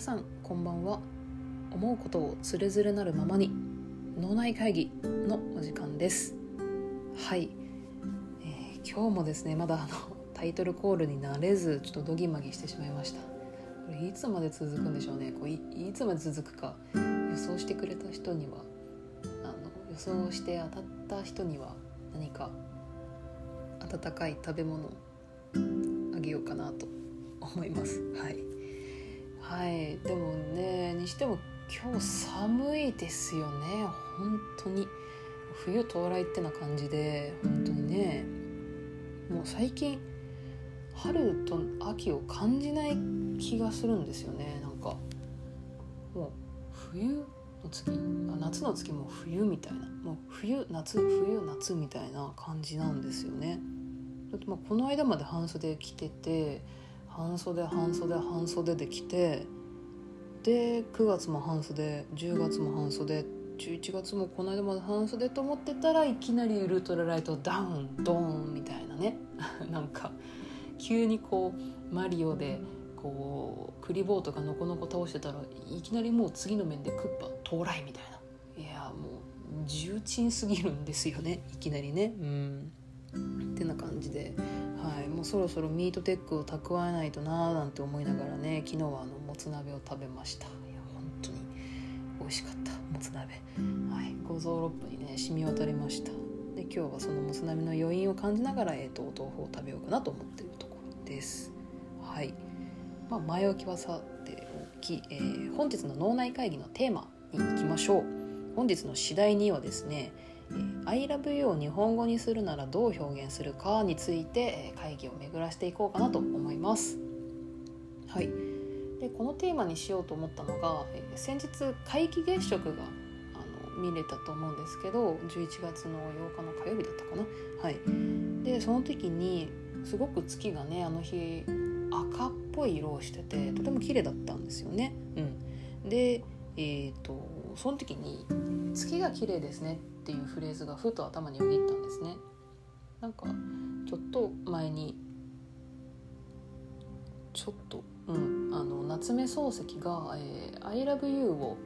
皆さんこんばんは。思うことをつれづれなるままに脳内会議のお時間です。はい、えー、今日もですねまだあのタイトルコールになれずちょっとドギマギしてしまいました。これいつまで続くんでしょうね。こういいつまで続くか予想してくれた人にはあの予想して当たった人には何か温かい食べ物あげようかなと思います。はい。はい。でもねにしても今日寒いですよね。本当に。冬到来ってな感じで本当にね。もう最近春と秋を感じない気がするんですよね。なんかもう冬の月夏の月も冬みたいな。もう冬夏冬夏みたいな感じなんですよね。だってまあこの間まで半袖着てて半袖半袖半袖で着てで9月も半袖10月も半袖11月もこの間まで半袖と思ってたらいきなりウルトラライトダウンドーンみたいなね。なんか急にこうマリオでこうクリボーとかノコノコ倒してたらいきなりもう次の面でクッパ到来みたいな。いやもう重鎮すぎるんですよねいきなりね。うん。ってな感じではい、もうそろそろミートテックを蓄えないとなーなんて思いながらね昨日はあのもつ鍋を食べました。いや本当に美味しかったもつ鍋。はい五臓六腑にね染み渡りました。で今日はそのもつ鍋の余韻を感じながら、えーと、お豆腐を食べようかなと思ってるところです。はい。まあ、前置きはさておき、えー、本日の脳内会議のテーマに行きましょう。本日の次第にはですね「I love you」を日本語にするならどう表現するかについて会議を巡らしていこうかなと思います。はい、でこのテーマにしようと思ったのが先日皆既月食があの見れたと思うんですけど11月の8日の火曜日だったかな。はい、でその時にすごく月がねあの日赤っぽい色をしててとても綺麗だったんですよね。うん、で、えーとその時に「月が綺麗ですね」っていうフレーズがふと頭によぎったんですね。なんかちょっと前にちょっとうんあの夏目漱石が「えー、I love you を」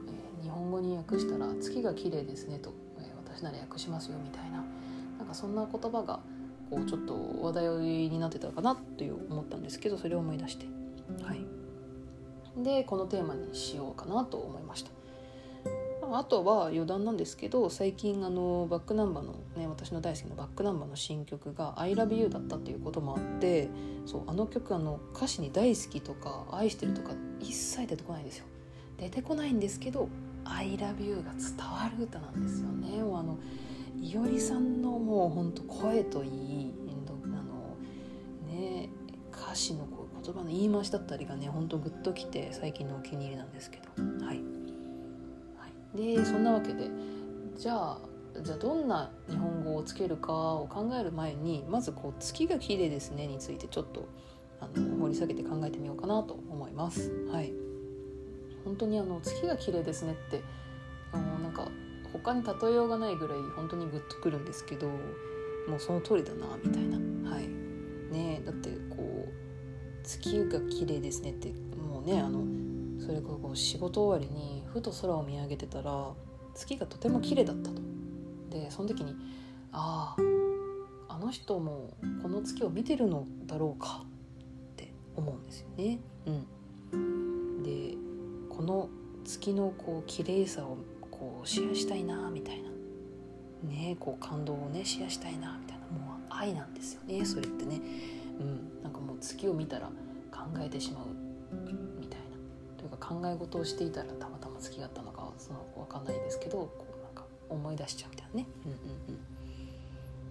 え、日本語に訳したら「月が綺麗ですね」と、えー、私なら訳しますよみたいななんかそんな言葉がこうちょっと話題になってたかなっていう思ったんですけどそれを思い出して。はい。でこのテーマにしようかなと思いました。あとは余談なんですけど最近あのバックナンバーのね私の大好きなバックナンバーの新曲が「ILOVEYOU」だったっていうこともあってそうあの曲あの歌詞に「大好き」とか「愛してる」とか一切出てこないんですよ。出てこないんですけど「ILOVEYOU」が伝わる歌なんですよね。もうあのいおりさんのもうほんと声といいあのね歌詞のこう言葉の言い回しだったりがねほんとグッときて最近のお気に入りなんですけどはい。でそんなわけでじゃあじゃあどんな日本語をつけるかを考える前にまずこう「月が綺麗ですね」についてちょっとあの掘り下げて考えてみようかなと思います。はい、本当にあの月が綺麗ですねってあのなんか他に例えようがないぐらい本当にグッとくるんですけどもうその通りだなみたいな。はいね、だってこう「月が綺麗ですね」ってもうねあのそれこそ仕事終わりにふと空を見上げてたら月がとても綺麗だったと。でその時にあああの人もこの月を見てるのだろうかって思うんですよね。うん、でこの月のこう綺麗さをこうシェアしたいなみたいなねこう感動をねシェアしたいなみたいなもう愛なんですよねそれってね。うん、なんかもう月を見たら考えてしまう考え事をしていたらたまたま月があったのかその分かんないですけどこうなんか思い出しちゃうみたいなね。うんうん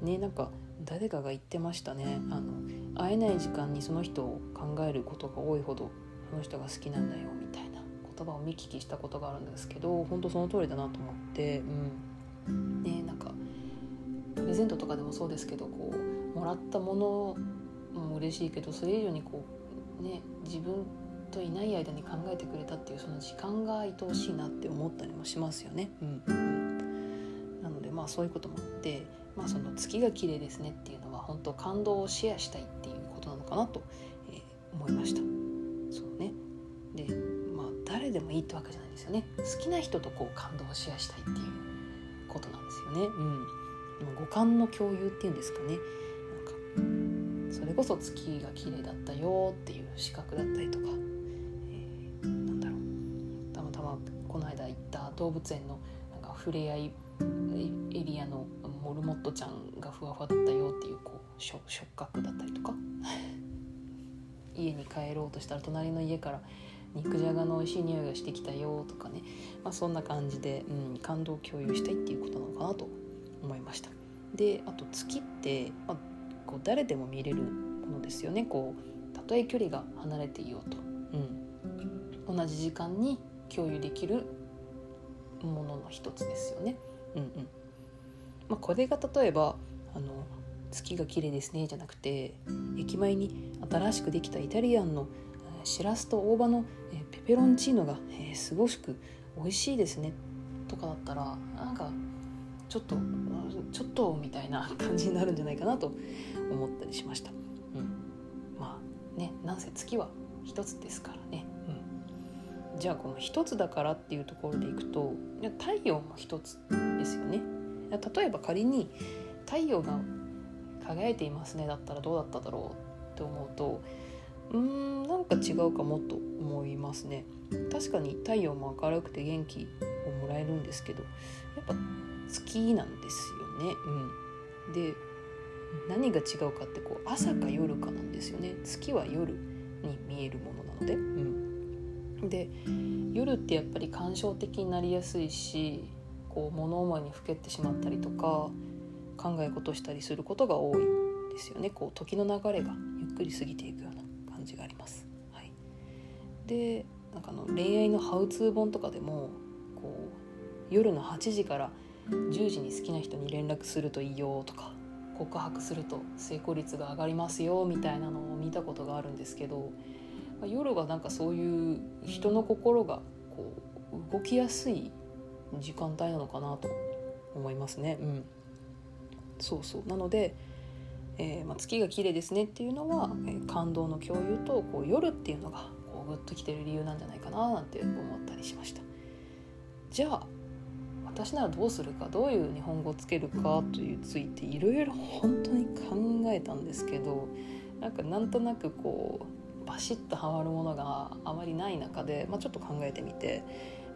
うん、ねなんか誰かが言ってましたね。あの会えない時間にその人を考えることが多いほどその人が好きなんだよみたいな言葉を見聞きしたことがあるんですけど本当その通りだなと思って、うん、ねなんかプレゼントとかでもそうですけどこうもらったものも嬉しいけどそれ以上にこうね自分といない間に考えてくれたっていうその時間が愛おしいなって思ったりもしますよね。うんうん、なのでまあそういうこともあって、まあ、その月が綺麗ですねっていうのは本当感動をシェアしたいっていうことなのかなと、えー、思いました。そうねでまあ誰でもいいってわけじゃないですよね好きな人とこう感動をシェアしたいっていうことなんですよね。うん五感の共有っていうんですかねなんかそれこそ月が綺麗だったよっていう視覚だったりとか、動物園のなんか触れ合いエリアのモルモットちゃんがふわふわだったよっていうこう触覚だったりとか。家に帰ろうとしたら隣の家から肉じゃがの美味しい匂いがしてきたよとかね、まあ、そんな感じで、うん、感動を共有したいっていうことなのかなと思いました。であと月って、まあ、こう誰でも見れるものですよね。こうたとえ距離が離れていようと、うん、同じ時間に共有できるものの一つですよね。うんうんまあ、これが例えばあの月が綺麗ですねじゃなくて駅前に新しくできたイタリアンのしらすと大葉のペペロンチーノが、えー、すごしく美味しいですねとかだったらなんかちょっとちょっとみたいな感じになるんじゃないかなと思ったりしました。うん、まあねなんせ月は一つですからね。うん、じゃあこの一つだからっていうところでいくと太陽も一つですよね。例えば仮に太陽が輝いていますねだったらどうだっただろうって思うとうーんなんか違うかもと思いますね。確かに太陽も明るくて元気をもらえるんですけどやっぱ月なんですよね。うん。で何が違うかってこう朝か夜かなんですよね。月は夜に見えるものなので。うん。で夜ってやっぱり感傷的になりやすいしこう物思いにふけてしまったりとか考え事したりすることが多いですよねこう時の流れがゆっくり過ぎていくような感じがあります。はい、でなんかの恋愛のハウツー本とかでもこう夜の8時から10時に好きな人に連絡するといいよとか告白すると成功率が上がりますよみたいなのを見たことがあるんですけど夜はなんかそういう人の心がこう動きやすい時間帯なのかなと思いますね。うん。そうそう。なので、えーまあ、月が綺麗ですねっていうのは、えー、感動の共有とこう夜っていうのがこうグッときてる理由なんじゃないかななんて思ったりしました。じゃあ私ならどうするかどういう日本語をつけるかというついていろいろ本当に考えたんですけどなんかなんとなくこうバシッとはまるものがあまりない中で、まあ、ちょっと考えてみて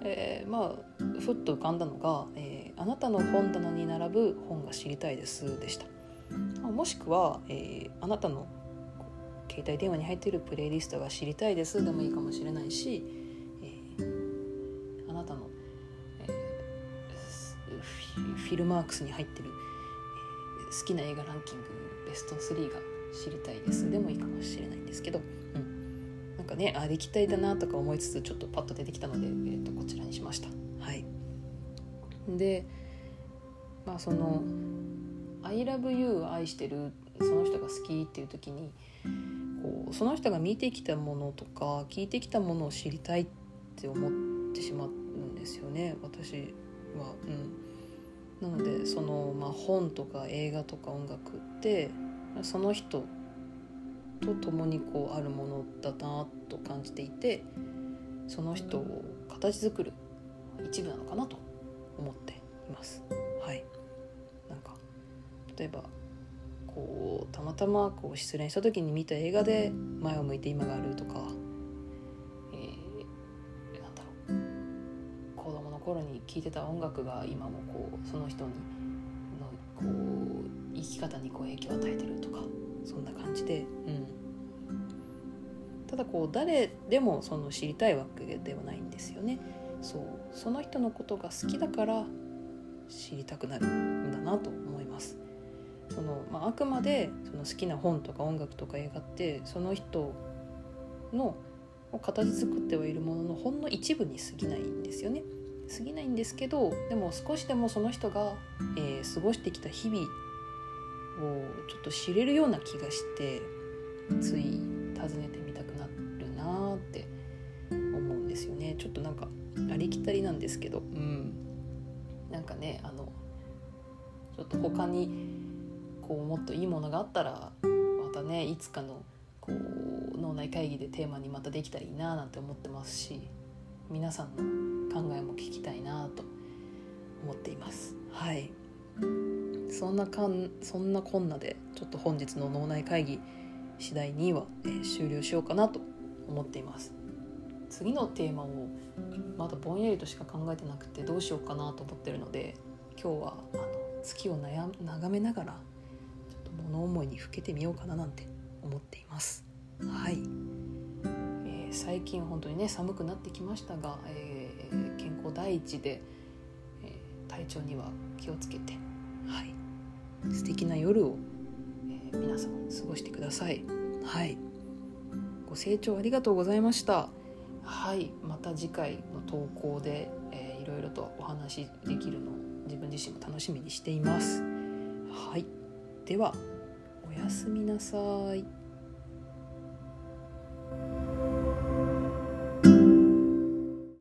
えー、まあふっと浮かんだのが、えー「あなたの本棚に並ぶ本が知りたいです」でした。もしくは、えー、あなたの携帯電話に入っているプレイリストが知りたいですでもいいかもしれないし、えー、あなたの、えー、フィルマークスに入ってる、えー、好きな映画ランキングベスト3が知りたいですでもいいかもしれないんですけど、ねあできたいだなとか思いつつちょっとパッと出てきたので、えー、とこちらにしました。はい、でまあその「I love you」を愛してるその人が好きっていう時にこうその人が見てきたものとか聞いてきたものを知りたいって思ってしまうんですよね私は。うん、なのでその、まあ、本とか映画とか音楽ってその人と共にこうあるものだなと感じていてその人を形作る一部なのかなと思っています。はい、なんか例えばこうたまたまこう失恋した時に見た映画で前を向いて今があるとか、えー、なんだろう。子供の頃に聴いてた音楽が今もこうその人にのこう生き方にこう影響を与えてるとか。そんな感じで、うん、ただこう誰でもその知りたいわけではないんですよね。そう。その人のことが好きだから知りたくなるんだなと思います。その、まあ、あくまでその好きな本とか音楽とか映画ってその人の形作ってはいるもののほんの一部に過ぎないんですよね。過ぎないんですけどでも少しでもその人が、えー、過ごしてきた日々をちょっと知れるような気がしてつい尋ねてみたくなるなって思うんですよね。ちょっとなんかありきたりなんですけど。うん。なんかねあのちょっと他にこうもっといいものがあったらまたねいつかのこう脳内会議でテーマにまたできたらいいななんて思ってますし皆さんの考えも聞きたいなと思っています。はいそんなかんそんなこんなでちょっと本日の脳内会議次第2は、えー、終了しようかなと思っています。次のテーマをまだぼんやりとしか考えてなくてどうしようかなと思ってるので今日はあの月を悩眺めながらちょっと物思いにふけてみようかななんて思っています。はい、えー、最近本当にね寒くなってきましたが、えー、健康第一で、えー、体調には気をつけて。はい。素敵な夜を、えー、皆さん過ごしてください。はい。ご清聴ありがとうございました。はい。また次回の投稿で、えー、いろいろとお話できるのを自分自身も楽しみにしています。はい。ではおやすみなさい。